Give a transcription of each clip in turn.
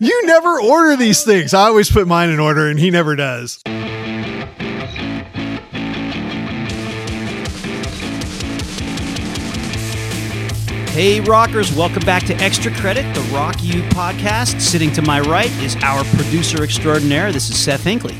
You never order these things. I always put mine in order, and he never does. Hey, rockers, welcome back to Extra Credit, the Rock U podcast. Sitting to my right is our producer extraordinaire. This is Seth Hinkley.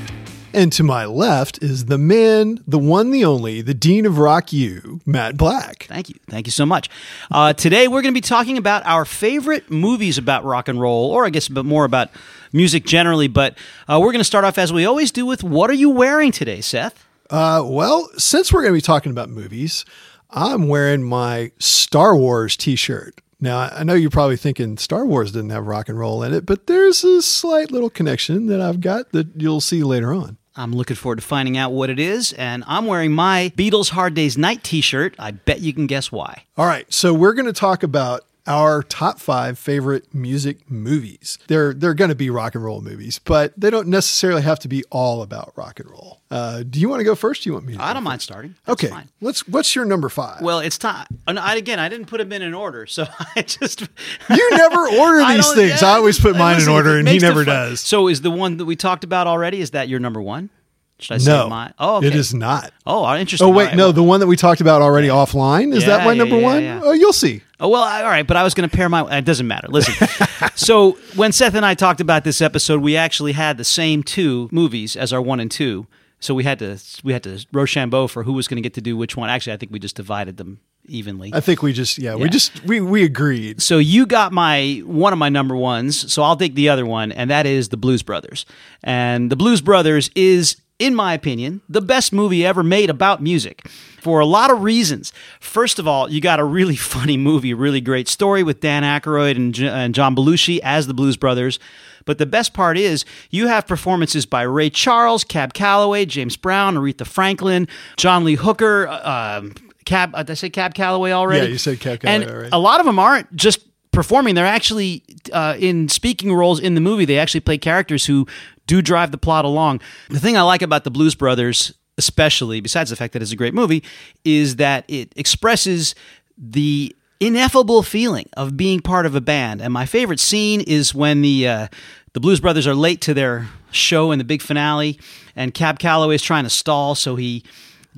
And to my left is the man, the one, the only, the dean of Rock U, Matt Black. Thank you. Thank you so much. Uh, today, we're going to be talking about our favorite movies about rock and roll, or I guess a bit more about music generally. But uh, we're going to start off, as we always do, with what are you wearing today, Seth? Uh, well, since we're going to be talking about movies, I'm wearing my Star Wars t shirt. Now, I know you're probably thinking Star Wars didn't have rock and roll in it, but there's a slight little connection that I've got that you'll see later on. I'm looking forward to finding out what it is, and I'm wearing my Beatles Hard Day's Night t shirt. I bet you can guess why. All right, so we're going to talk about our top five favorite music movies. They're they're going to be rock and roll movies, but they don't necessarily have to be all about rock and roll. Uh, do you want to go first? Do you want me? to I don't first? mind starting. That's Okay, fine. let's. What's your number five? Well, it's time. And I, again, I didn't put them in an order, so I just. you never order these don't- things. yeah, I always put mine in order, and he never does. So, is the one that we talked about already? Is that your number one? Should I say No, mine? Oh, okay. it is not. Oh, interesting. Oh wait, right, no, well- the one that we talked about already offline is Yeah, that my yeah, number yeah, one? yeah. Oh, you'll see. Oh well, all right, but I was going to pair my. It doesn't matter. Listen, so when Seth and I talked about this episode, we actually had the same two movies as our one and two. So we had to we had to Rochambeau for who was going to get to do which one. Actually, I think we just divided them evenly. I think we just yeah, we just we we agreed. so you got my one of my number ones, so I'll take the other one, and that is the Blues Brothers. And the Blues Brothers is, in my opinion, the best movie ever made about music for a lot of reasons. First of all, you got a really funny movie, really great story with Dan Aykroyd and, J- and John Belushi as the Blues Brothers. But the best part is you have performances by Ray Charles, Cab Calloway, James Brown, Aretha Franklin, John Lee Hooker, uh, um, Cab. Did I say Cab Calloway already? Yeah, you said Cab Calloway And already. a lot of them aren't just performing; they're actually uh, in speaking roles in the movie. They actually play characters who do drive the plot along. The thing I like about the Blues Brothers, especially besides the fact that it's a great movie, is that it expresses the ineffable feeling of being part of a band. And my favorite scene is when the uh, the Blues Brothers are late to their show in the big finale, and Cab Calloway is trying to stall, so he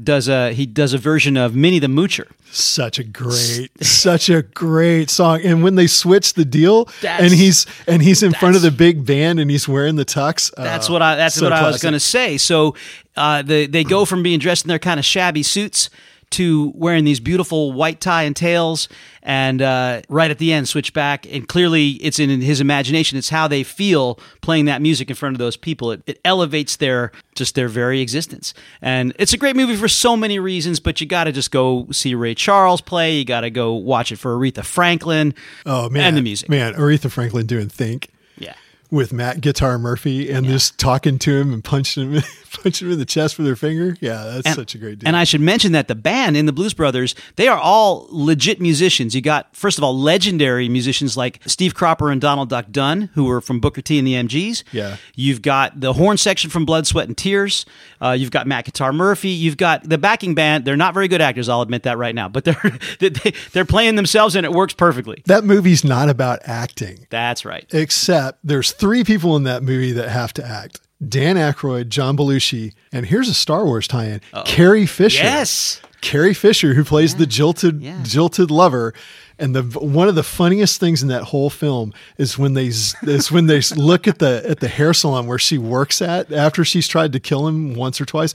does a he does a version of Minnie the Moocher. Such a great, such a great song. And when they switch the deal, That's- and he's and he's in front of the big band, and he's wearing the tux. That's uh, what I. That's so what I was going to say. So, uh, they they go from being dressed in their kind of shabby suits to wearing these beautiful white tie and tails, and uh, right at the end switch back. And clearly, it's in his imagination. It's how they feel playing that music in front of those people. It, it elevates their just their very existence. And it's a great movie for so many reasons. But you got to just go see Ray Charles play. You got to go watch it for Aretha Franklin. Oh man, and the music. man. Aretha Franklin doing "Think" Yeah. with Matt Guitar Murphy, and just talking to him and punching him, punching him in the chest with their finger. Yeah, that's such a great deal. And I should mention that the band in the Blues Brothers, they are all legit musicians. You got, first of all, legendary musicians like Steve Cropper and Donald Duck Dunn, who were from Booker T and the MGs. Yeah. You've got the horn section from Blood, Sweat, and Tears. Uh, you've got Matt Guitar Murphy. You've got the backing band. They're not very good actors, I'll admit that right now, but they're they- they're playing themselves and it works perfectly. that movie's not about acting. That's right. except there's three people in that movie that have to act Dan Aykroyd, John Belushi, and here's a Star Wars tie in Carrie Fisher. Yes. Carrie Fisher, who plays the jilted Yeah. jilted lover. And the one of the funniest things in that whole film is when they is when they look at the at the hair salon where she works at after she's tried to kill him once or twice,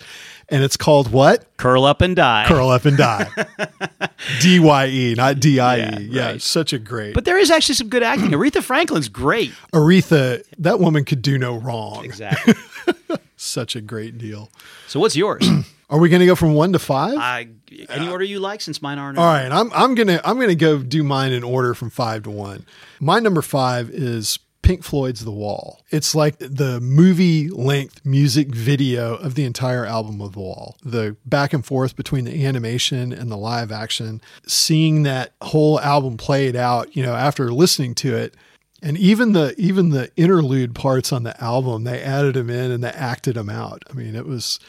and it's called what? Curl up and die. Curl up and die. D Y E, not D I E. Yeah, Yeah, right. such a great. But there is actually some good acting. Aretha Franklin's great. Aretha, that woman could do no wrong. Exactly. Such a great deal. so what's yours? Are we going to go from one to five? I, any order you like, since mine aren't. All right, I'm I'm gonna I'm gonna go do mine in order from five to one. My number five is Pink Floyd's The Wall. It's like the movie length music video of the entire album of The Wall. The back and forth between the animation and the live action, seeing that whole album played out, you know, after listening to it. And even the even the interlude parts on the album, they added them in and they acted them out. I mean, it was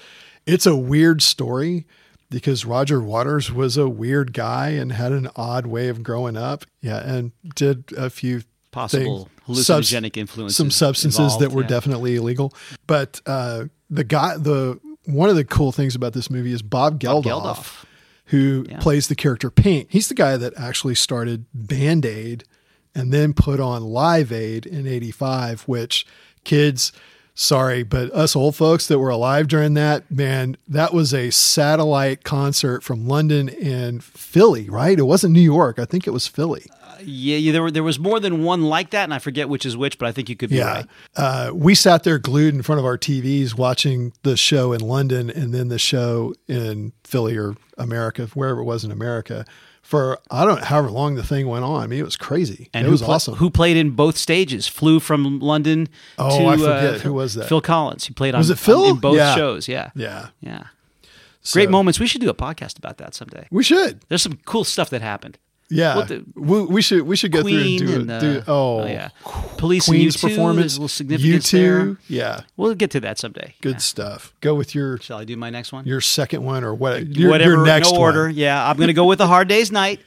it's a weird story because Roger Waters was a weird guy and had an odd way of growing up. Yeah, and did a few possible thing. Subs- hallucinogenic influences. some substances involved, that were yeah. definitely illegal. But uh, the guy, the one of the cool things about this movie is Bob Geldof, Geldof. who plays the character Pink. He's the guy that actually started Band Aid and then put on Live Aid in '85, which kids. Sorry, but us old folks that were alive during that, man, that was a satellite concert from London and Philly, right? It wasn't New York. I think it was Philly. Yeah, yeah, there were there was more than one like that, and I forget which is which, but I think you could be Yeah. right. Uh, we sat there glued in front of our TVs watching the show in London and then the show in Philly or America, wherever it was in America, for I don't know however long the thing went on. I mean, it was crazy. And it who was pla- awesome. Who played in both stages? Flew from London. Oh, to, I forget. uh, Who was that? Phil Collins. He played on Was it Phil? on- in both Yeah. shows. Yeah, yeah. yeah. Great moments. We should do a podcast about that someday. We should. There's some cool stuff that happened. Yeah. What the- we, we should we should go Queen through and and do, uh, do oh, yeah, Police Queen's and U2, performance. Little significance U2, there. yeah. We'll get to that someday. Good Yeah. stuff. Go with your Shall I do my next one? your second one or what your, Whatever, your next no order. one. Yeah, I'm going to go with a Hard Day's Night.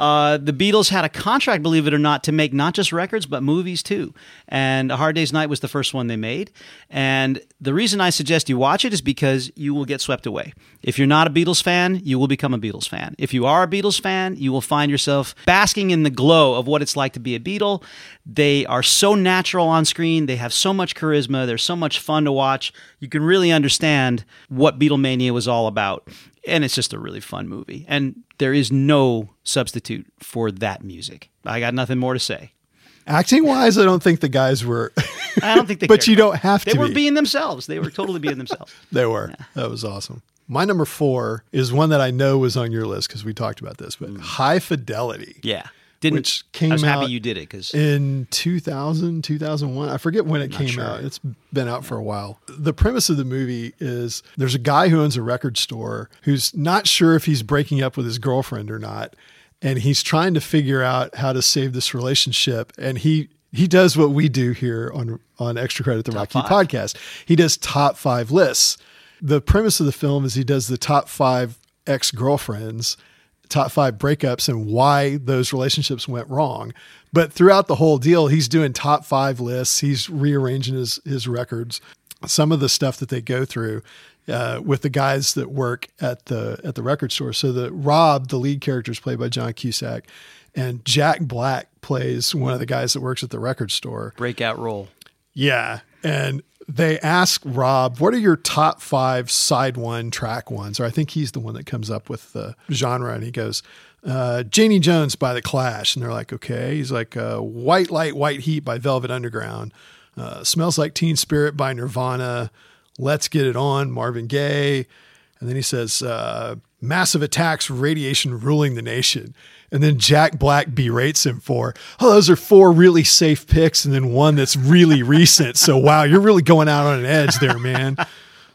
Uh, the Beatles had a contract, believe it or not, to make not just records but movies too. And A Hard Day's Night was the first one they made. And the reason I suggest you watch it is because you will get swept away. If you're not a Beatles fan, you will become a Beatles fan. If you are a Beatles fan, you will find yourself basking in the glow of what it's like to be a Beatle. They are so natural on screen. They have so much charisma. They're so much fun to watch. You can really understand what Beatlemania was all about. And it's just a really fun movie. And there is no substitute for that music. I got nothing more to say. Acting wise, I don't think the guys were I don't think they but cared you don't have They to They were be. being themselves. They were totally being themselves. They were. That was awesome. My number four is one that I know was on your list because we talked about this, but mm. High Fidelity Yeah. Didn't Which came out. I was happy you did it because in 2000, 2001. I forget when it came sure. out. It's been out for a while. The premise of the movie is there's a guy who owns a record store who's not sure if he's breaking up with his girlfriend or not. And he's trying to figure out how to save this relationship. And he he does what we do here on on Extra Credit the Rocky five. podcast. He does top five lists. The premise of the film is he does the top five ex girlfriends, top five breakups, and why those relationships went wrong. But throughout the whole deal, he's doing top five lists. He's rearranging his his records. Some of the stuff that they go through uh, with the guys that work at the at the record store. So the Rob, the lead character, is played by John Cusack, and Jack Black plays one of the guys that works at the record store. breakout role. Yeah. And they ask Rob, what are your top five side one track ones? Or I think he's the one that comes up with the genre. And he goes, uh, Janie Jones by The Clash. And they're like, okay. He's like, uh, White Light, White Heat by Velvet Underground. Uh, Smells Like Teen Spirit by Nirvana. Let's Get It On, Marvin Gaye. And then he says, uh, Massive Attacks, Radiation Ruling the Nation. And then Jack Black berates him for, oh, those are four really safe picks and then one that's really recent. So, wow, you're really going out on an edge there, man.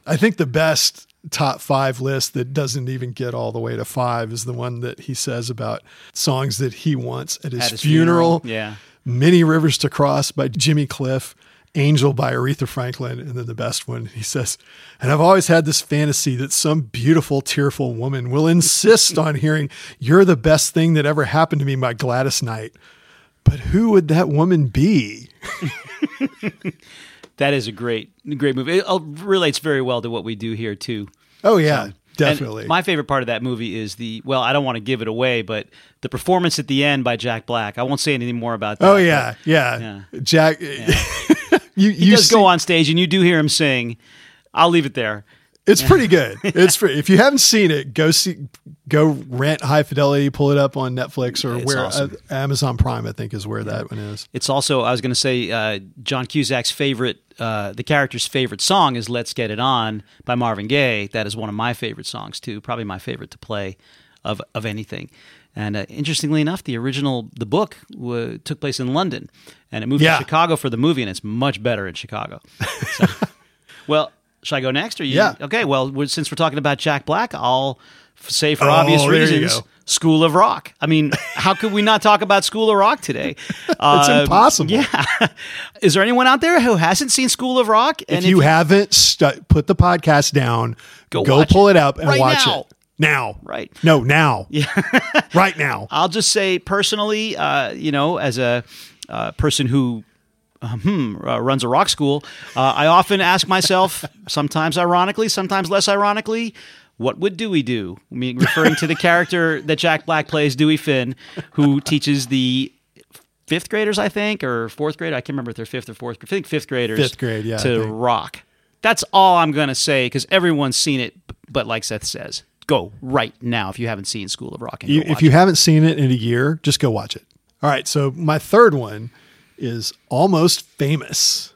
I think the best top five list that doesn't even get all the way to five is the one that he says about songs that he wants at his, At his funeral. funeral, yeah. Many Rivers to Cross by Jimmy Cliff, Angel by Aretha Franklin, and then the best one, he says, and I've always had this fantasy that some beautiful, tearful woman will insist on hearing, You're the best thing that ever happened to me by Gladys Knight. But who would that woman be? That is a great, great movie. It uh, relates very well to what we do here too. Oh, yeah, And definitely. my favorite part of that movie is the well, I don't want to give it away, but the performance at the end by Jack Black. I won't say anything more about that. oh, yeah, yeah. Jack, you, you does see- go on stage and you do hear him sing. I'll leave it there. It's pretty good. It's pretty, if you haven't seen it, go see, go rent High Fidelity, pull it up on Netflix or It's where awesome. uh, Amazon Prime, I think, is where that one is. It's also I was going to say uh, John Cusack's favorite, uh, the character's favorite song is "Let's Get It On" by Marvin Gaye. That is one of my favorite songs too. Probably my favorite to play of of anything. And uh, interestingly enough, the original the book w- took place in London, and it moved Yeah. to Chicago for the movie, and it's much better in Chicago. So, well, should I go next? Or you? Yeah. Okay. Well, we're- since we're talking about Jack Black, I'll f- say for Oh, obvious reasons. School of Rock. I mean, how could we not talk about School of Rock today? It's Uh, impossible. Yeah. Is there anyone out there who hasn't seen School of Rock? If you haven't, stu- put the podcast down, Go go, pull it. it up and Right watch now. it now. Right. No, now. Yeah. right now. I'll just say personally, uh, you know, as a uh, person who uh, hmm, uh, runs a rock school, uh, I often ask myself, sometimes ironically, sometimes less ironically, what would Dewey do? I mean, referring to the character that Jack Black plays, Dewey Finn, who teaches the fifth graders, I think, or fourth grade. I can't remember if they're fifth or fourth. I think fifth graders. Fifth grade, yeah, To rock. That's all I'm gonna say because everyone's seen it. But like Seth says, go right now if you haven't seen School of Rock. And You, if you it. haven't seen it in a year, just go watch it. All right. So my third one is Almost Famous.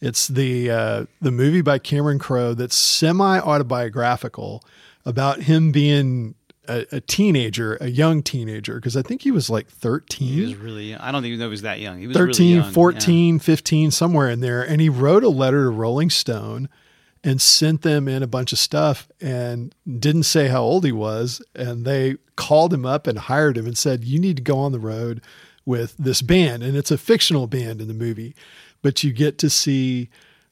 It's the uh, the movie by Cameron Crowe that's semi autobiographical about him being a, a teenager, a young teenager, because I think he was like 13. he was really, I don't even know if he was that young. He was 13, really young, 14, 15, somewhere in there. And he wrote a letter to Rolling Stone and sent them in a bunch of stuff and didn't say how old he was. And they called him up and hired him and said, You need to go on the road with this band. And it's a fictional band in the movie, but you get to see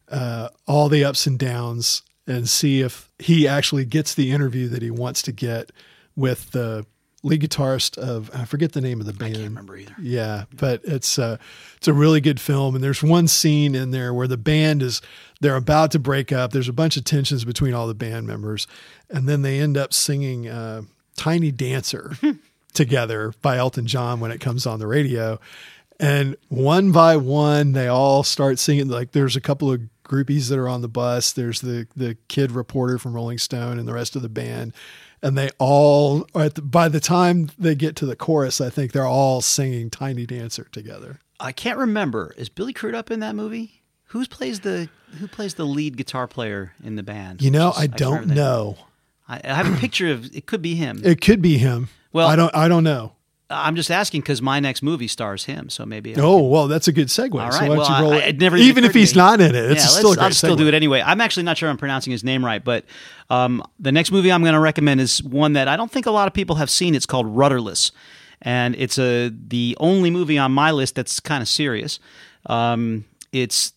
uh, all the ups and downs and see if he actually gets the interview that he wants to get with the lead guitarist of I forget the name of the band. I can't remember either. Yeah, but it's a it's a really good film, and there's one scene in there where the band is they're about to break up. There's a bunch of tensions between all the band members, and then they end up singing uh, "Tiny Dancer" together by Elton John when it comes on the radio. And one by one, they all start singing. Like there's a couple of groupies that are on the bus. There's the the kid reporter from Rolling Stone and the rest of the band, and they all at the, by the time they get to the chorus, I think they're all singing "Tiny Dancer" together. I can't remember. Is Billy Crudup in that movie? Who plays the Who plays the lead guitar player in the band? You know, Just- I don't that. know. I, I have a picture of. It could be him. It could be him. Well- I don't. I don't know. I'm just asking because my next movie stars him, so maybe. I- Oh well, that's a good segue. All so why don't well, you roll I, it? it never even if he's not in it, it's yeah, still I'll still segue. do it anyway. I'm actually not sure I'm pronouncing his name right, but um, the next movie I'm going to recommend is one that I don't think a lot of people have seen. It's called Rudderless, and it's a the only movie on my list that's kind of serious. Um, it's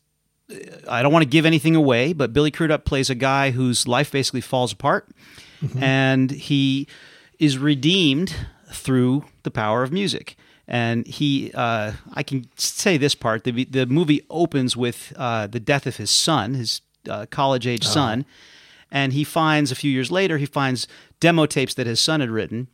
I don't want to give anything away, but Billy Crudup plays a guy whose life basically falls apart, and he is redeemed through the power of music. And he, uh, I can say this part: the the movie opens with uh, the death of his son, his uh, college age son, and he finds a few years later he finds demo tapes that his son had written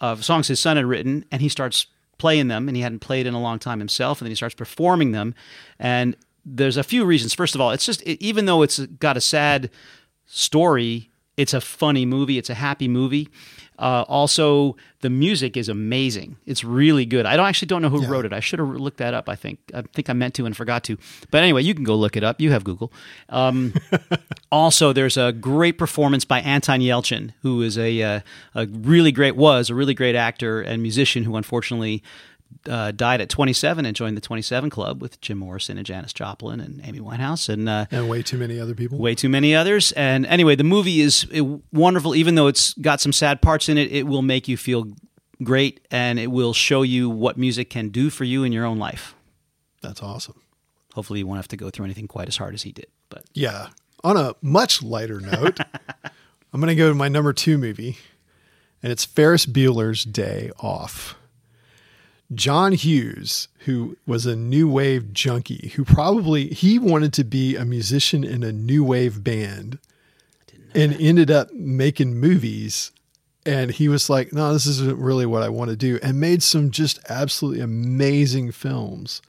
of songs his son had written, and he starts playing them, and he hadn't played in a long time himself, and then he starts performing them. And there's a few reasons. First of all, it's just it, even though it's got a sad story, it's a funny movie. It's a happy movie. Uh, also, the music is amazing. It's really good. I don't actually don't know who wrote it. I should have looked that up. I think I think I meant to and forgot to. But anyway, you can go look it up. You have Google. Um, also, there's a great performance by Anton Yelchin, who is a uh, a really great was a really great actor and musician who unfortunately uh, died at 27 and joined the 27 Club with Jim Morrison and Janis Joplin and Amy Winehouse and uh, and way too many other people. way too many others. And anyway, the movie is wonderful. Even though it's got some sad parts in it, it will make you feel great and it will show you what music can do for you in your own life. That's awesome. Hopefully, you won't have to go through anything quite as hard as he did. But Yeah. On a much lighter note, I'm going to go to my number two movie, and it's Ferris Bueller's Day Off. John Hughes, who was a new wave junkie, who probably he wanted to be a musician in a new wave band, and ended up making movies. And he was like, "No, this isn't really what I want to do," and made some just absolutely amazing films.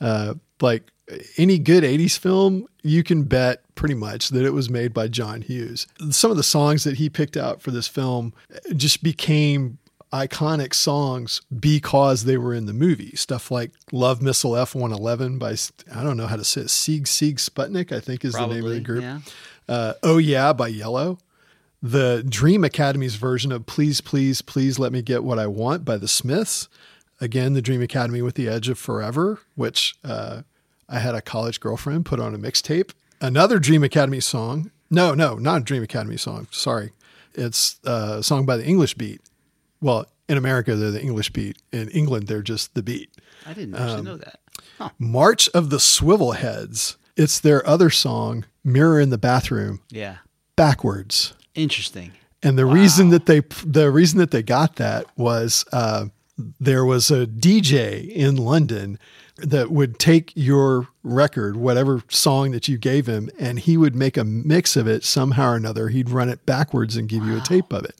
Uh, like any good 80s film, you can bet pretty much that it was made by John Hughes. Some of the songs that he picked out for this film just became iconic songs because they were in the movie. Stuff like Love Missile F 111 by, I don't know how to say it, Sieg Sieg Sputnik, I think is the name of the group. yeah. Uh, oh Yeah by Yello. The Dream Academy's version of Please, Please, Please Let Me Get What I Want by the Smiths. Again, the Dream Academy with the Edge of Forever, which uh, I had a college girlfriend put on a mixtape. Another Dream Academy song. No, no, not a Dream Academy song. Sorry. It's uh, a song by the English Beat. Well, in America, they're the English Beat. In England, they're just the Beat. I didn't actually Um, know that. March of the Swivel Heads. It's their other song, Mirror in the Bathroom, Yeah. backwards. Interesting. And the reason that they the reason that they got that was uh, there was a DJ in London that would take your record, whatever song that you gave him, and he would make a mix of it somehow or another. He'd run it backwards and give you a tape of it.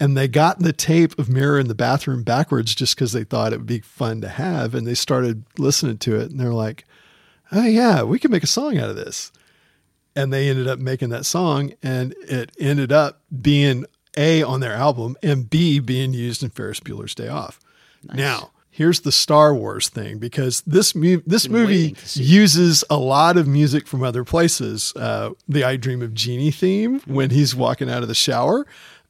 And they got the tape of Mirror in the Bathroom backwards just because they thought it would be fun to have. And they started listening to it and they're like, oh, yeah, we can make a song out of this. And they ended up making that song and it ended up being A on their album and B being used in Ferris Bueller's Day Off. Now, here's the Star Wars thing because this mu- this Been movie waiting to see. uses a lot of music from other places. Uh, the I Dream of Jeannie theme when he's walking out of the shower.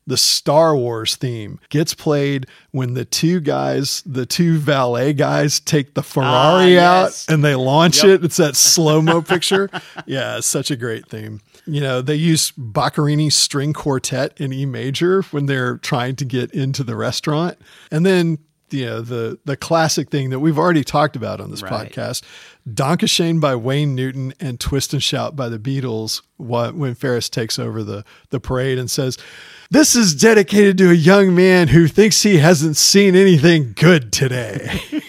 The Star Wars theme gets played when the two guys, the two valet guys, take the Ferrari Ah, yes. out and they launch Yep. it. It's that slow mo picture. Yeah, such a great theme. You know, they use Boccherini's string quartet in E major when they're trying to get into the restaurant. And then, you know, the the classic thing that we've already talked about on this Right. podcast, Danke Schoen by Wayne Newton and Twist and Shout by the Beatles wh- when Ferris takes over the the parade and says, "This is dedicated to a young man who thinks he hasn't seen anything good today."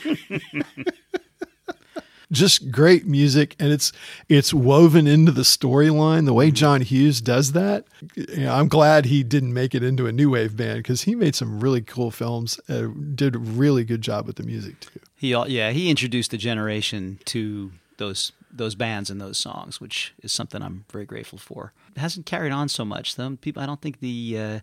just great music and it's it's woven into the storyline the way John Hughes does that. You know, I'm glad he didn't make it into a new wave band because he made some really cool films. Uh, did a really good job with the music too. He yeah he introduced the generation to those those bands and those songs, which is something I'm very grateful for. It hasn't carried on so much. Some people I don't think the uh,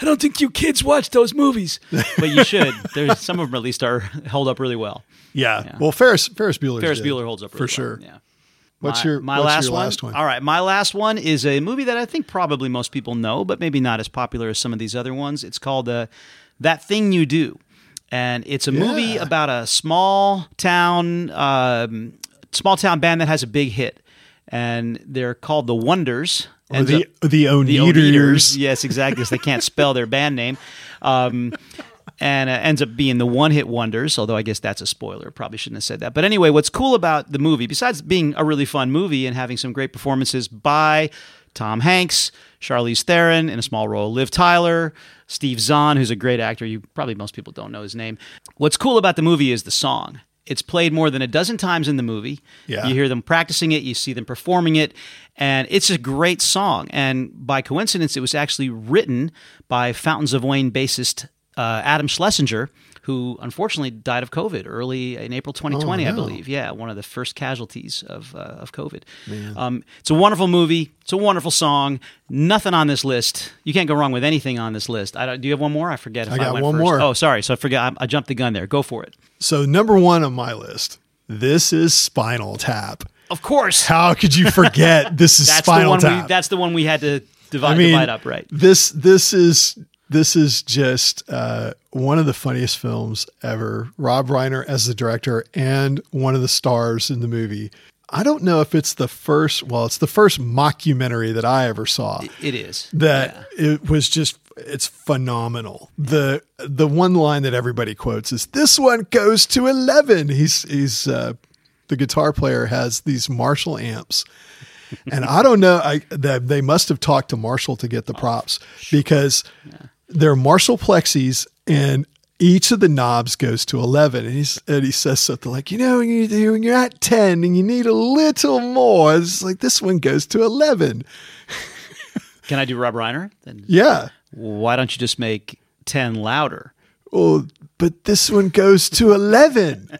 I don't think you kids watch those movies, but you should. There's some of them at least are held up really well. Yeah. Well, Ferris Ferris Bueller. Ferris Bueller holds up for really sure. well, Yeah. What's my, your my what's last your one? last one? All right, my last one is a movie that I think probably most people know, but maybe not as popular as some of these other ones. It's called uh, That Thing You Do, and it's a movie about a small town, um, small town band that has a big hit, and they're called the Wonders. Or the the the Oneders. Oneders. Yes, exactly. Because they can't spell their band name. Um, and uh, ends up being the one hit wonders, although I guess that's a spoiler. Probably shouldn't have said that. But anyway, what's cool about the movie, besides being a really fun movie and having some great performances by Tom Hanks, Charlize Theron in a small role, Liv Tyler, Steve Zahn, who's a great actor. You probably most people don't know his name. What's cool about the movie is the song. It's played more than a dozen times in the movie. Yeah. You hear them practicing it, you see them performing it, and it's a great song. And by coincidence, it was actually written by Fountains of Wayne bassist uh, Adam Schlesinger, who unfortunately died of COVID early in April 2020, I no. believe. Yeah, one of the first casualties of uh, of COVID. Um, it's a wonderful movie. It's a wonderful song. Nothing on this list. You can't go wrong with anything on this list. I don't, do you have one more? I forget. If I, got went one first. more. Oh, sorry. So I forgot. I, I jumped the gun there. Go for it. So number one on my list. This is Spinal Tap. Of course. How could you forget this is That's the Spinal one. Tap? We, that's the one we had to divide, I mean, divide up, right? This this is this is just uh, one of the funniest films ever. Rob Reiner as the director and one of the stars in the movie. I don't know if it's the first. Well, it's the first mockumentary that I ever saw. It is. that it was just it's phenomenal. The the one line that everybody quotes is this one goes to 11. He's he's uh the guitar player has these Marshall amps. And I don't know I that they must have talked to Marshall to get the props because they're Marshall plexis and each of the knobs goes to 11 and, he's, and he says something like you know when you're, when you're at 10 and you need a little more it's like this one goes to 11 Can I do Rob Reiner? Then yeah why don't you just make ten louder? Oh, but this one goes to 11.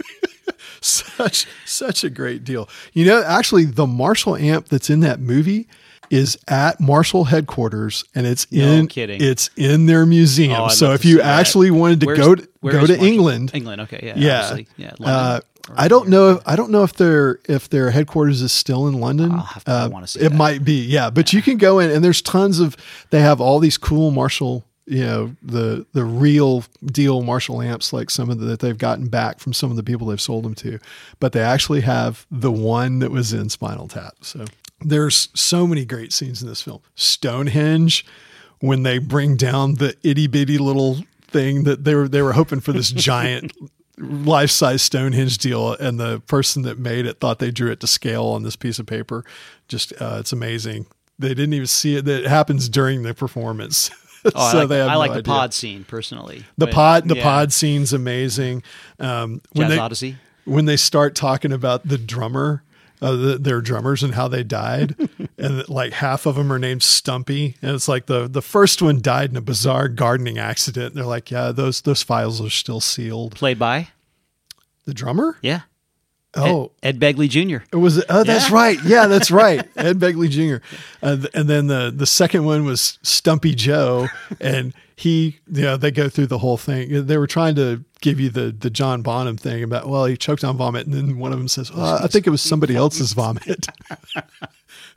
such such a great deal. You know, actually the Marshall amp that's in that movie is at Marshall headquarters and it's in kidding. it's in their museum. Oh, so if you see that. actually wanted to Where's- go to go to Marshall? England, England, okay, yeah, yeah. yeah, Uh, I don't know. I don't know if their if their headquarters is still in London. I'll have to- Uh, It that. might be, yeah. But you can go in, and there's tons of. They have all these cool Marshall, you know, the the real deal Marshall amps, like some of the, that they've gotten back from some of the people they've sold them to. But they actually have the one that was in Spinal Tap. So there's so many great scenes in this film. Stonehenge, when they bring down the itty bitty little thing that they were they were hoping for this giant life size Stonehenge deal, and the person that made it thought they drew it to scale on this piece of paper. Just uh, it's amazing. They didn't even see it. That happens during the performance. Oh, I so like, they have I no like the idea. pod scene personally. The But, pod, the yeah. pod scene's amazing. Um, when Jazz they, Odyssey. when they start talking about the drummer, uh, the, their drummers and how they died, and like half of them are named Stumpy, and it's like the the first one died in a bizarre gardening accident. they're like, yeah, those those files are still sealed. Played by The drummer? yeah. Oh, Ed, Ed Begley Jr. It was oh that's Yeah. right. Yeah that's right. Ed Begley Jr. Uh, th- and then the the second one was Stumpy Joe and he you know they go through the whole thing. They were trying to give you the the John Bonham thing about well he choked on vomit and then one of them says well, I think it was somebody else's vomit.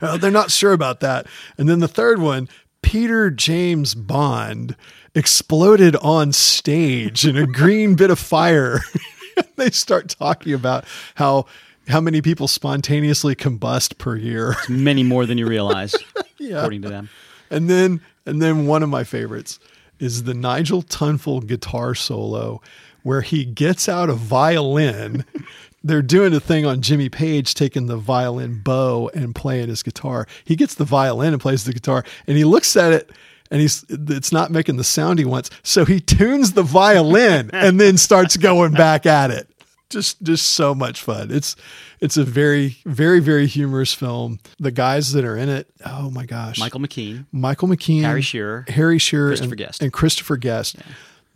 Uh, they're not sure about that. And then the third one Peter James Bond exploded on stage in a green bit of fire they start talking about how how many people spontaneously combust per year. Many more than you realize, according to them. And then and then one of my favorites is the Nigel Tufnel guitar solo where he gets out a violin. They're doing a thing on Jimmy Page taking the violin bow and playing his guitar. He gets the violin and plays the guitar and he looks at it and he's it's not making the sound he wants. So he tunes the violin and then starts going back at it. Just just so much fun. It's it's a very very very humorous film. The guys that are in it, oh my gosh. Michael McKean, Michael McKean, Harry Shearer, Harry Shearer, Christopher and, Guest. and Christopher Guest.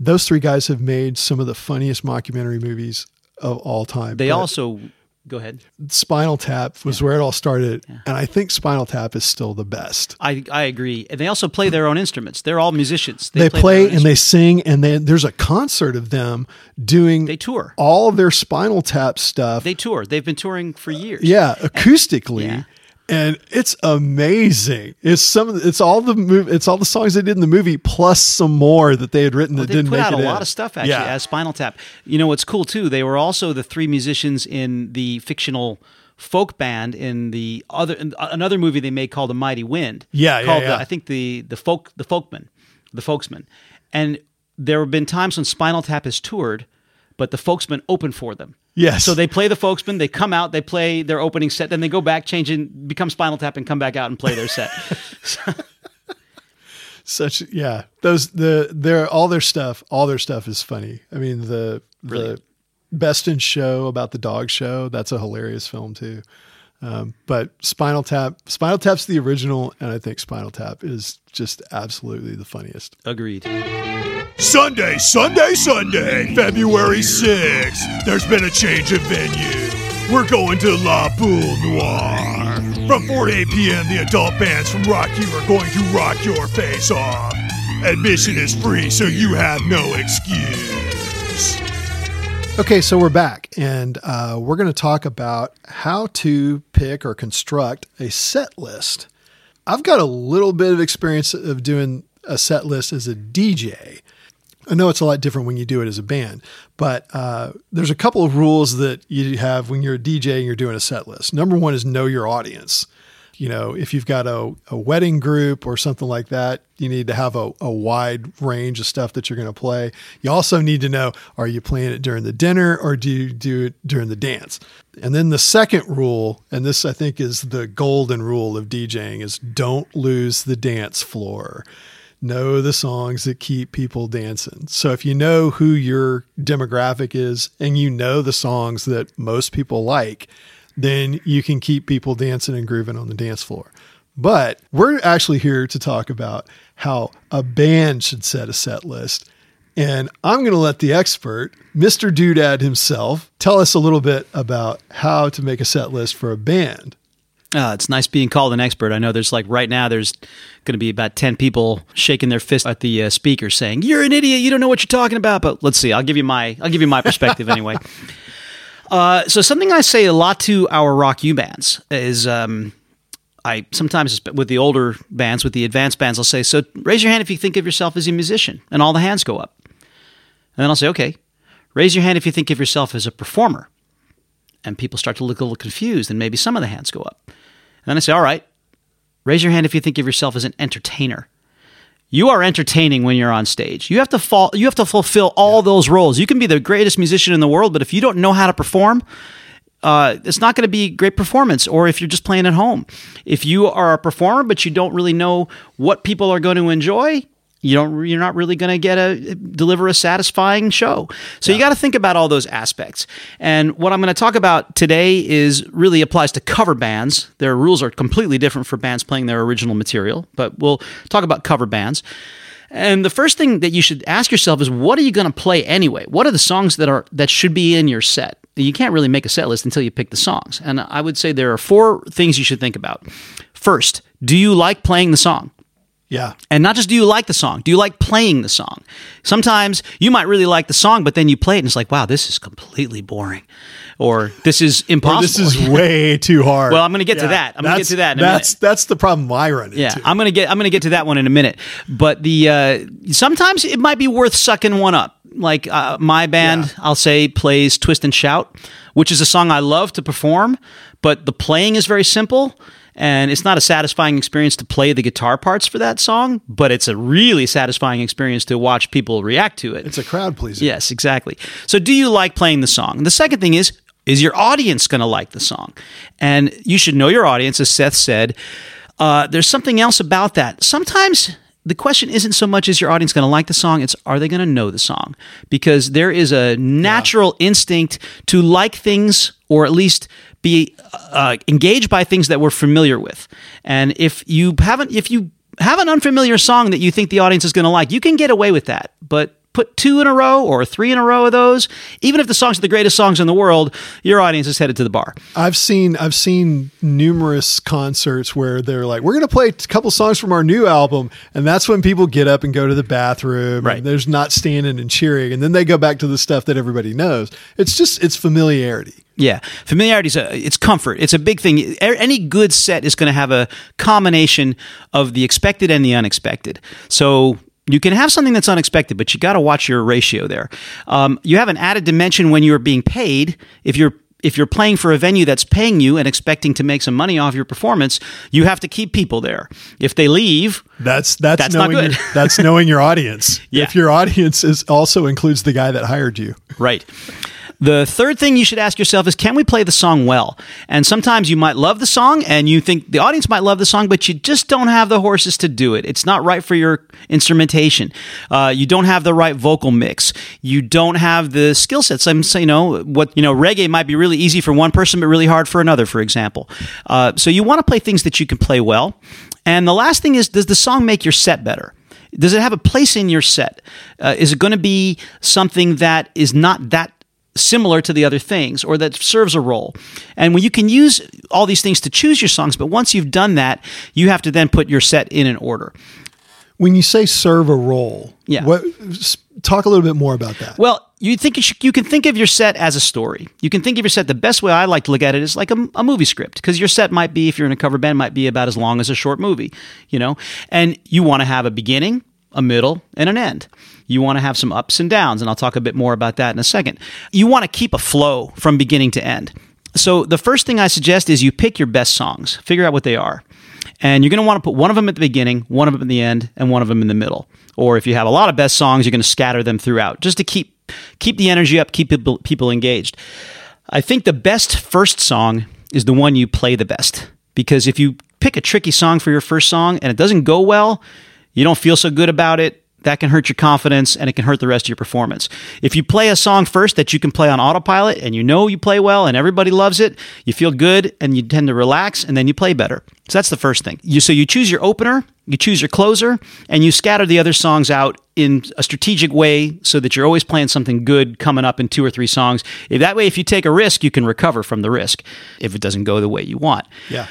Those three guys have made some of the funniest mockumentary movies of all time. They But also go ahead. Spinal Tap was where it all started, and I think Spinal Tap is still the best. I I agree. And they also play their own instruments. They're all musicians. They, their play own and they sing, and they, there's a concert of them doing They tour. all of their Spinal Tap stuff. They tour. They've been touring for years. yeah, acoustically. Yeah. And it's amazing. It's some. the- It's all the move. It's all the songs they did in the movie, plus some more that they had written that didn't put make out it a in. lot of stuff actually Yeah. as Spinal Tap. You know what's cool too? They were also the three musicians in the fictional folk band in the other in uh, another movie they made called The Mighty Wind. Yeah, yeah, yeah. The, I think the the folk the folkman, the folksmen, and there have been times when Spinal Tap has toured, but the folksmen opened for them. Yes. So they play the folksmen, they come out, they play their opening set, then they go back, change and become Spinal Tap, and come back out and play their set. such yeah those the their all their stuff all their stuff is funny i mean the the best in show about the dog show that's a hilarious film too um, but spinal tap spinal tap's the original and i think spinal tap is just absolutely the funniest Agreed. Sunday, Sunday, Sunday, February 6th. There's been a change of venue. We're going to La Boule Noire. From 4 to 8 p.m., the adult bands from Rock U are going to rock your face off. Admission is free, so you have no excuse. Okay so we're back and uh, we're going to talk about how to pick or construct a set list i've got a little bit of experience of doing a set list as a dj I know it's a lot different when you do it as a band, but uh, there's a couple of rules that you have when you're a DJ and you're doing a set list. Number one is know your audience. You know, if you've got a, a wedding group or something like that, you need to have a, a wide range of stuff that you're going to play. You also need to know are you playing it during the dinner or do you do it during the dance? And then the second rule, and this I think is the golden rule of DJing, is don't lose the dance floor know the songs that keep people dancing. So if you know who your demographic is and you know the songs that most people like, then you can keep people dancing and grooving on the dance floor. But we're actually here to talk about how a band should set a set list. And I'm going to let the expert, Mr. Doodad himself, tell us a little bit about how to make a set list for a band. Uh, it's nice being called an expert. I know there's like right now there's going to be about 10 people shaking their fist at the uh, speaker saying, "You're an idiot. You don't know what you're talking about." But let's see. I'll give you my I'll give you my perspective anyway. Uh, so something I say a lot to our rock U bands is um, I sometimes with the older bands, with the advanced bands, I'll say, "So raise your hand if you think of yourself as a musician," and all the hands go up. And then I'll say, "Okay, raise your hand if you think of yourself as a performer." And people start to look a little confused, and maybe some of the hands go up. And then I say, all right, raise your hand if you think of yourself as an entertainer. You are entertaining when you're on stage. You have to fall, you have to fulfill all those roles. You can be the greatest musician in the world, but if you don't know how to perform, uh, it's not going to be great performance. Or if you're just playing at home, if you are a performer but you don't really know what people are going to enjoy, you don't you're not really going to get a deliver a satisfying show. So you got to think about all those aspects. And what I'm going to talk about today is really applies to cover bands. Their rules are completely different for bands playing their original material, but we'll talk about cover bands. And the first thing that you should ask yourself is what are you going to play anyway? What are the songs that are that should be in your set? You can't really make a set list until you pick the songs. And I would say there are four things you should think about. First, do you like playing the song? Yeah. And not just do you like the song, do you like playing the song? Sometimes you might really like the song, but then you play it and it's like, wow, this is completely boring. Or this is impossible. This is way too hard. Well, I'm going to get to that. I'm going to get to that in a that's minute. that's the problem I run into. Yeah, I'm gonna get I'm gonna get to that one in a minute. But the uh, sometimes it might be worth sucking one up. Like uh, my band, Yeah. I'll say plays "Twist and Shout," which is a song I love to perform, but the playing is very simple. And it's not a satisfying experience to play the guitar parts for that song, but it's a really satisfying experience to watch people react to it. it's a crowd pleaser. Yes, exactly. So, do you like playing the song? The second thing is, is your audience going to like the song? And you should know your audience, as Seth said. Uh, there's something else about that. Sometimes the question isn't so much is your audience going to like the song, it's are they going to know the song? Because there is a natural instinct to like things or at least be uh, engaged by things that we're familiar with. And if you haven't, if you have an unfamiliar song that you think the audience is going to like, you can get away with that. But put two in a row or three in a row of those, even if the songs are the greatest songs in the world, your audience is headed to the bar. I've seen I've seen numerous concerts where they're like, "We're going to play a couple songs from our new album," and that's when people get up and go to the bathroom. Right. And there's not standing and cheering, and then they go back to the stuff that everybody knows. It's just it's familiarity. Yeah, familiarity is a, it's comfort. It's a big thing. Any good set is going to have a combination of the expected and the unexpected. So you can have something that's unexpected, but you got to watch your ratio there. Um, you have an added dimension when you're being paid. If you're if you're playing for a venue that's paying you and expecting to make some money off your performance, you have to keep people there. If they leave, That's that's, That's not knowing good. Your, that's knowing your audience. Yeah. If your audience is also includes the guy that hired you. Right. The third thing you should ask yourself is can we play the song well? And sometimes you might love the song and you think the audience might love the song, but you just don't have the horses to do it. It's not right for your instrumentation. Uh, you don't have the right vocal mix. You don't have the skill sets. I'm saying, you know, what, you know, reggae might be really easy for one person, but really hard for another, for example. Uh, so you want to play things that you can play well. And the last thing is, does the song make your set better? Does it have a place in your set? Uh, is it going to be something that is not that similar to the other things or that serves a role? And when you can use all these things to choose your songs, but once you've done that, you have to then put your set in an order. When you say serve a role, Yeah. What? Talk a little bit more about that. Well, you think you, should, you can think of your set as a story. You can think of your set. The best way I like to look at it is like a, a movie script, because your set might be, if you're in a cover band, might be about as long as a short movie, you know. And you want to have a beginning, a middle, and an end. You want to have some ups and downs, and I'll talk a bit more about that in a second. You want to keep a flow from beginning to end. So the first thing I suggest is you pick your best songs, figure out what they are. And you're going to want to put one of them at the beginning, one of them at the end, and one of them in the middle. Or if you have a lot of best songs, you're going to scatter them throughout just to keep keep the energy up, keep people, people engaged. I think the best first song is the one you play the best. Because if you pick a tricky song for your first song and it doesn't go well, you don't feel so good about it, that can hurt your confidence and it can hurt the rest of your performance. If you play a song first that you can play on autopilot and you know you play well and everybody loves it, you feel good and you tend to relax and then you play better. So that's the first thing. You, so you choose your opener, you choose your closer, and you scatter the other songs out in a strategic way so that you're always playing something good coming up in two or three songs. If that way, if you take a risk, you can recover from the risk if it doesn't go the way you want. yeah.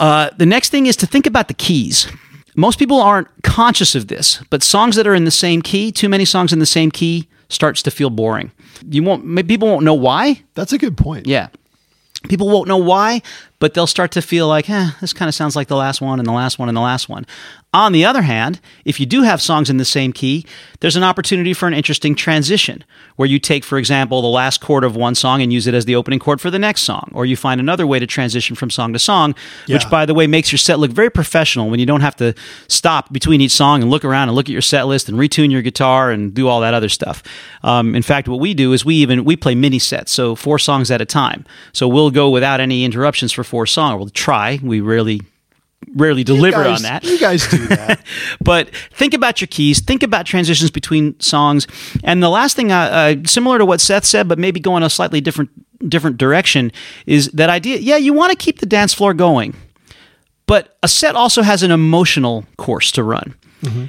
Uh, the next thing is to think about the keys. Most people aren't conscious of this, but songs that are in the same key, too many songs in the same key, starts to feel boring. You won't. maybe People won't know why. That's a good point. Yeah, people won't know why, but they'll start to feel like, eh, this kind of sounds like the last one and the last one and the last one. On the other hand, if you do have songs in the same key, there's an opportunity for an interesting transition where you take, for example, the last chord of one song and use it as the opening chord for the next song, or you find another way to transition from song to song, which, by the way, makes your set look very professional when you don't have to stop between each song and look around and look at your set list and retune your guitar and do all that other stuff. Um, in fact, what we do is we even we play mini sets, so four songs at a time. So we'll go without any interruptions for four song. We'll try. We rarely rarely deliver guys- on that. You guys do that. but think about your keys. Think about transitions between songs. And the last thing, uh, uh, similar to what Seth said, but maybe going a slightly different different direction, is that idea. Yeah, you want to keep the dance floor going, but a set also has an emotional course to run,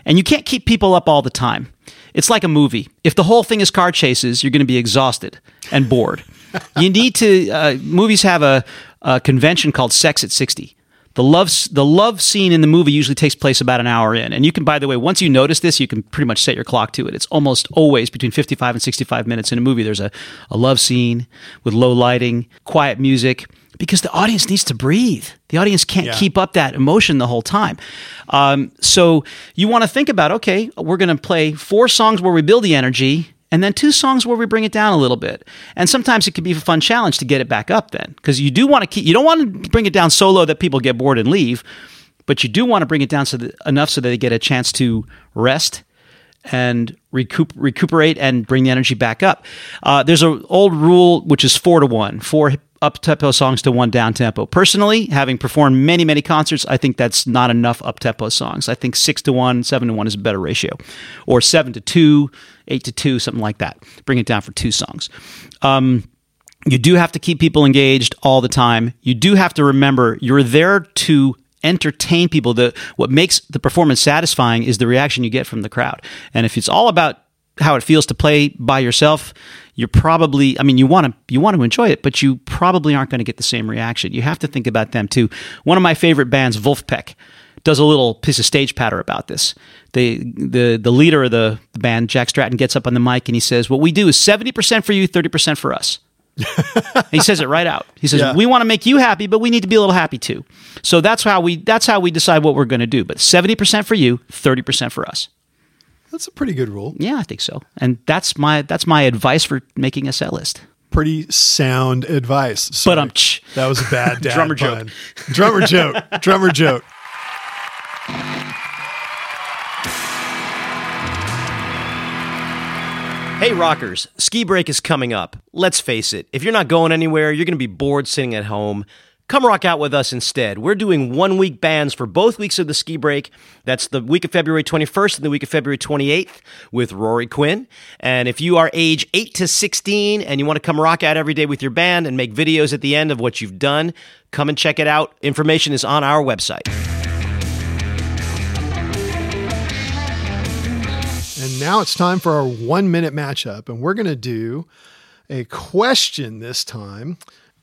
and you can't keep people up all the time. It's like a movie. If the whole thing is car chases, you're going to be exhausted and bored. you need to. Uh, movies have a, a convention called Sex at sixty. The love the love scene in the movie usually takes place about an hour in, and you can. By the way, once you notice this, you can pretty much set your clock to it. It's almost always between fifty-five and sixty-five minutes in a movie. There's a, a love scene with low lighting, quiet music, because the audience needs to breathe. The audience can't Yeah. keep up that emotion the whole time. Um, so you want to think about okay, we're going to play four songs where we build the energy, and then two songs where we bring it down a little bit. And sometimes it can be a fun challenge to get it back up then, because you do want to keep. You don't want to bring it down so low that people get bored and leave, but you do want to bring it down so that, enough so that they get a chance to rest and recoup, recuperate and bring the energy back up. Uh, there's an old rule which is four to one, four up tempo songs to one down tempo. Personally, having performed many many concerts, I think that's not enough up tempo songs. I think six to one, seven to one is a better ratio, or seven to two, eight to two, something like that. Bring it down for two songs. Um, you do have to keep people engaged all the time. You do have to remember you're there to entertain people. The what makes the performance satisfying is the reaction you get from the crowd. And if it's all about how it feels to play by yourself, you're probably I mean you want to you want to enjoy it, but you probably aren't going to get the same reaction. You have to think about them too. One of my favorite bands, Vulfpeck, does a little piece of stage patter about this. The the the leader of the, the band, Jack Stratton, gets up on the mic and he says, "What we do is seventy percent for you, thirty percent for us." he says it right out. He says, Yeah. "We want to make you happy, but we need to be a little happy too." So that's how we that's how we decide what we're going to do. But seventy percent for you, thirty percent for us. That's a pretty good rule. Yeah, I think so. And that's my that's my advice for making a set list. Pretty sound advice. But Sorry. um, that was a bad dad Drummer joke. pun. Drummer joke. Drummer joke. Hey rockers, ski break is coming up. Let's face it, if you're not going anywhere, you're going to be bored sitting at home. Come rock out with us instead. We're doing one week bands for both weeks of the ski break. That's the week of February 21st and the week of February 28th with Rory Quinn. And if you are age 8 to 16 and you want to come rock out every day with your band and make videos at the end of what you've done, come and check it out. Information is on our website. And now it's time for our one minute matchup. And we're going to do a question this time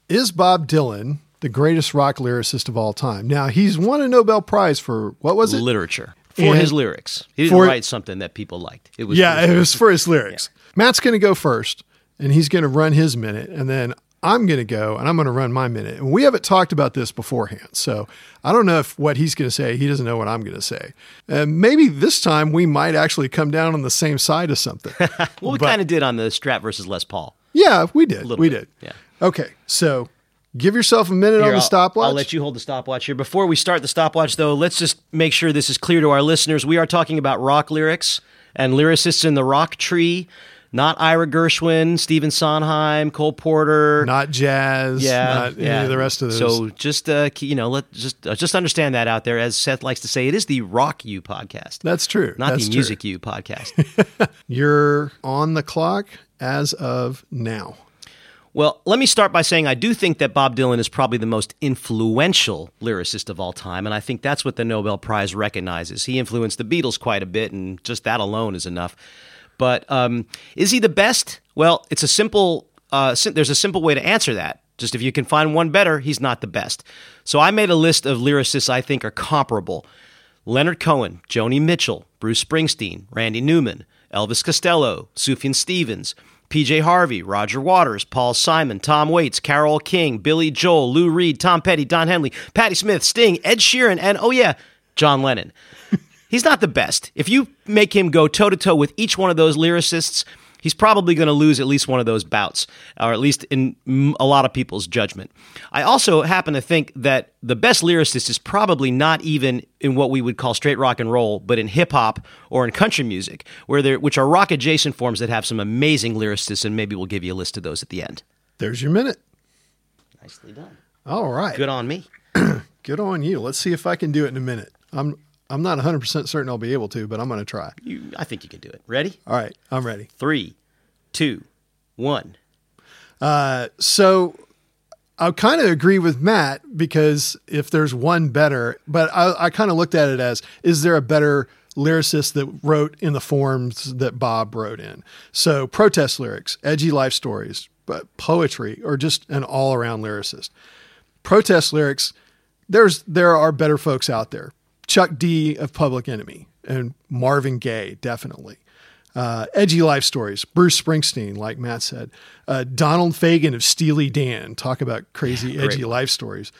Is Bob Dylan the greatest rock lyricist of all time? Now, he's won a Nobel Prize for what was it? Literature. For And- his lyrics. He didn't For- write something that people liked. It was yeah, it was for his lyrics. Matt's going to go first, and he's going to run his minute, and then I'm going to go and I'm going to run my minute. And we haven't talked about this beforehand, so I don't know if what he's going to say, he doesn't know what I'm going to say. And maybe this time we might actually come down on the same side of something. Well, we kind of did on the Strat versus Les Paul. yeah, we did. We bit, did. yeah. Okay, so give yourself a minute on Here, the I'll- stopwatch. I'll let you hold the stopwatch here. Before we start the stopwatch, though, let's just make sure this is clear to our listeners. We are talking about rock lyrics and lyricists in the rock tree, not Ira Gershwin, Stephen Sondheim, Cole Porter. Not jazz. yeah, Not yeah. any of the rest of those. So just uh, you know, let just uh, just understand that out there. As Seth likes to say, it is the Rock U podcast, that's true. not That's the true. Music U podcast. You're on the clock as of now. Well, let me start by saying I do think that Bob Dylan is probably the most influential lyricist of all time, and I think that's what the Nobel Prize recognizes. He influenced the Beatles quite a bit, and just that alone is enough. But um, is he the best? Well, it's a simple. Uh, sim- there's a simple way to answer that. Just if you can find one better, he's not the best. So I made a list of lyricists I think are comparable. Leonard Cohen, Joni Mitchell, Bruce Springsteen, Randy Newman, Elvis Costello, Sufjan Stevens, PJ Harvey, Roger Waters, Paul Simon, Tom Waits, Carole King, Billy Joel, Lou Reed, Tom Petty, Don Henley, Patti Smith, Sting, Ed Sheeran, and oh yeah, John Lennon. He's not the best. If you make him go toe to toe with each one of those lyricists, he's probably going to lose at least one of those bouts, or at least in a lot of people's judgment. I also happen to think that the best lyricist is probably not even in what we would call straight rock and roll, but in hip hop or in country music, where there, which are rock adjacent forms that have some amazing lyricists, and maybe we'll give you a list of those at the end. There's your minute. Nicely done. All right. Good on me. Good on you. Let's see if I can do it in a minute. I'm I'm not 100% certain I'll be able to, but I'm going to try. You, I think you can do it. Ready? All right, I'm ready. Three, two, one. Uh, so I kind of agree with Matt because if there's one better, but I, I kind of looked at it as is there a better lyricist that wrote in the forms that Bob wrote in? So protest lyrics, edgy life stories, but poetry, or just an all around lyricist. Protest lyrics, there's there are better folks out there. Chuck D of Public Enemy and Marvin Gaye, definitely. Uh, edgy life stories. Bruce Springsteen, like Matt said. Uh, Donald Fagen of Steely Dan. Talk about crazy, edgy life stories.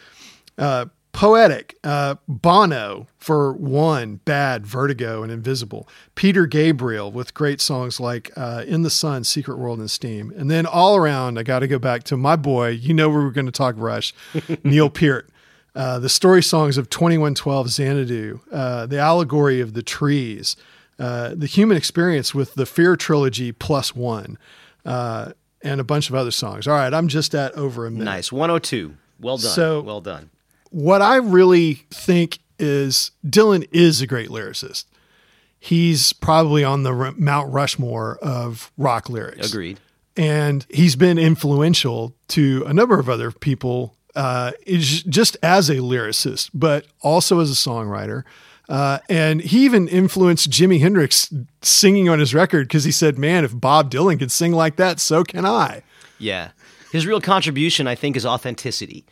Uh, poetic. Uh, Bono for one, Bad, Vertigo, and Invisible. Peter Gabriel with great songs like uh, In the Sun, Secret World, and Steam. And then all around, I got to go back to my boy. You know, we were going to talk Rush, Neil Peart. Uh, the story songs of 2112 Xanadu, uh, the allegory of the trees, uh, the human experience with the Fear trilogy plus one, uh, and a bunch of other songs. All right, I'm just at over a minute. Nice. 102. Well done. So- well done. What I really think is Dylan is a great lyricist. He's probably on the R- Mount Rushmore of rock lyrics. Agreed. and he's been influential to a number of other people uh, is just as a lyricist but also as a songwriter uh, and he even influenced Jimi Hendrix singing on his record because he said, "Man, if Bob Dylan could sing like that, so can I." Yeah. His real contribution, I think, is authenticity.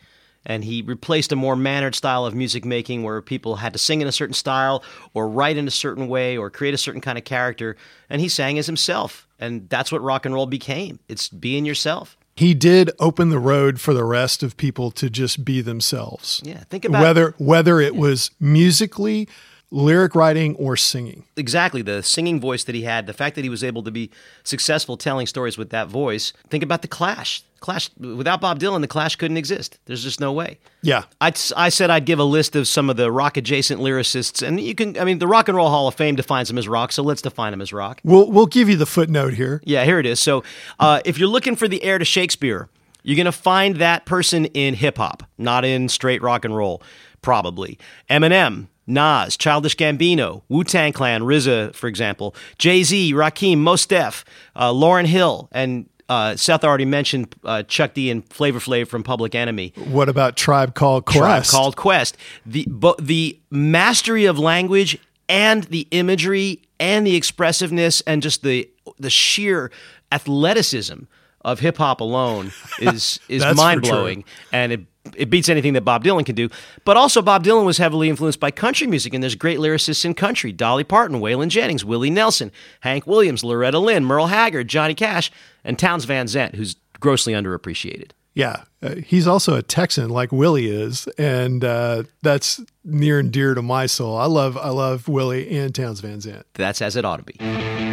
And he replaced a more mannered style of music making where people had to sing in a certain style or write in a certain way or create a certain kind of character. And he sang as himself. And that's what rock and roll became it's being yourself. He did open the road for the rest of people to just be themselves. Yeah. Think about whether whether it was musically, lyric writing, or singing. exactly the singing voice that he had, the fact that he was able to be successful telling stories with that voice. Think about the Clash. Clash without Bob Dylan, the Clash couldn't exist. There's just no way. Yeah, I, I said I'd give a list of some of the rock adjacent lyricists, and you can. I mean, the Rock and Roll Hall of Fame defines them as rock, so let's define them as rock. we'll we'll give you the footnote here. Yeah, here it is. So, uh, if you're looking for the heir to Shakespeare, you're going to find that person in hip hop, not in straight rock and roll, probably. Eminem, Nas, Childish Gambino, Wu Tang Clan, RZA, for example, Jay Z, Rakim, Mos Def, uh, Lauryn Hill, and uh, Seth already mentioned uh, Chuck D and Flavor Flav from Public Enemy. What about Tribe Called Quest? Tribe called Quest. The bo- the mastery of language and the imagery and the expressiveness and just the the sheer athleticism of hip hop alone is is mind blowing, and it it beats anything that Bob Dylan can do. But also, Bob Dylan was heavily influenced by country music, and there's great lyricists in country: Dolly Parton, Waylon Jennings, Willie Nelson, Hank Williams, Loretta Lynn, Merle Haggard, Johnny Cash, and Townes Van Zandt, who's grossly underappreciated. Yeah, uh, he's also a Texan like Willie is, and uh, that's near and dear to my soul. I love I love Willie and Townes Van Zandt. That's as it ought to be.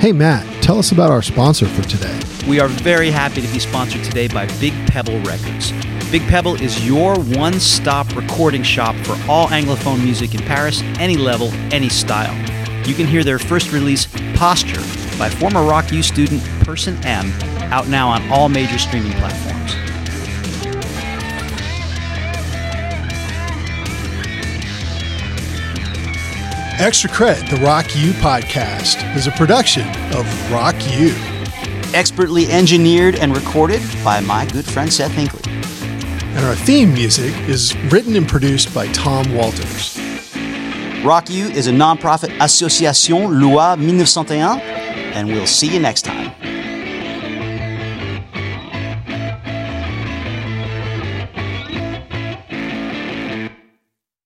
Hey Matt, tell us about our sponsor for today. We are very happy to be sponsored today by Big Pebble Records. Big Pebble is your one stop recording shop for all Anglophone music in Paris, any level, any style. You can hear their first release, Posture, by former Rock U student Person M, out now on all major streaming platforms. Extra Credit, the Rock U podcast, is a production of Rock U. expertly engineered and recorded by my good friend Seth Hinkley. And our theme music is written and produced by Tom Walters. Rock U is a nonprofit association loi 1901, and we'll see you next time.